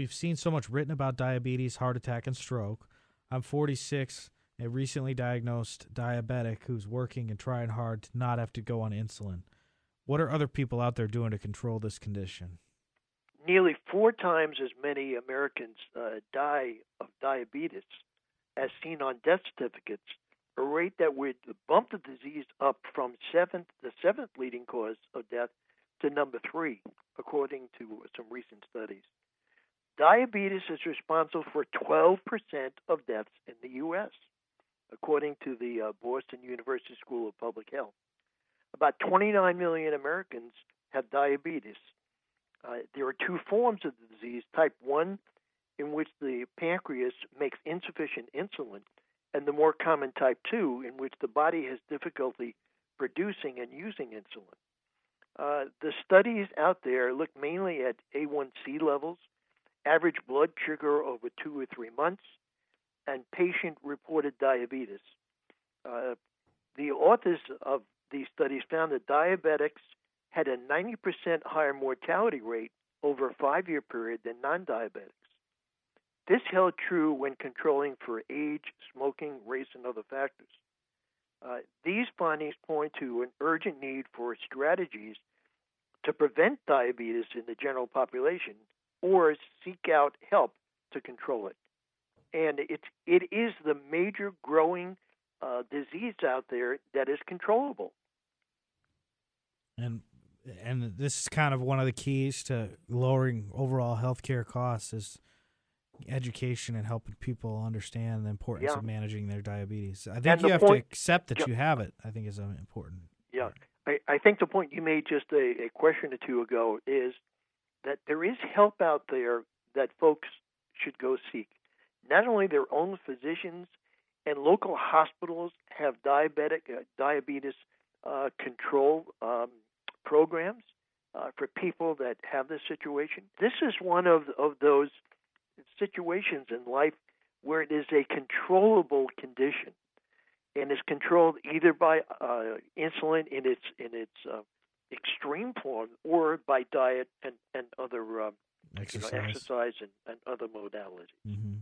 we've seen so much written about diabetes, heart attack, and stroke. I'm 46, a recently diagnosed diabetic who's working and trying hard to not have to go on insulin. What are other people out there doing to control this condition? Nearly four times as many Americans uh, die of diabetes as seen on death certificates, a rate that would bump the disease up from seventh, the seventh leading cause of death to number three, according to some recent studies. Diabetes is responsible for 12% of deaths in the U.S., according to the uh, Boston University School of Public Health. About 29 million Americans have diabetes. Uh, there are two forms of the disease type 1, in which the pancreas makes insufficient insulin, and the more common type 2, in which the body has difficulty producing and using insulin. Uh, the studies out there look mainly at A1C levels, average blood sugar over two or three months, and patient reported diabetes. Uh, the authors of these studies found that diabetics had a 90% higher mortality rate over a five year period than non diabetics. This held true when controlling for age, smoking, race, and other factors. Uh, these findings point to an urgent need for strategies to prevent diabetes in the general population or seek out help to control it. And it, it is the major growing uh, disease out there that is controllable. And and this is kind of one of the keys to lowering overall healthcare costs is education and helping people understand the importance Yeah. of managing their diabetes. I think you have point- to accept that Yeah. you have it. I think is uh, important. Yeah, I, I think the point you made just a, a question or two ago is that there is help out there that folks should go seek. Not only their own physicians and local hospitals have diabetic uh, diabetes uh, control um, programs uh, for people that have this situation. This is one of of those situations in life where it is a controllable condition and is controlled either by uh, insulin in its in its uh, extreme form or by diet and and other um, you know, Exercise. exercise and, and other modalities. hmm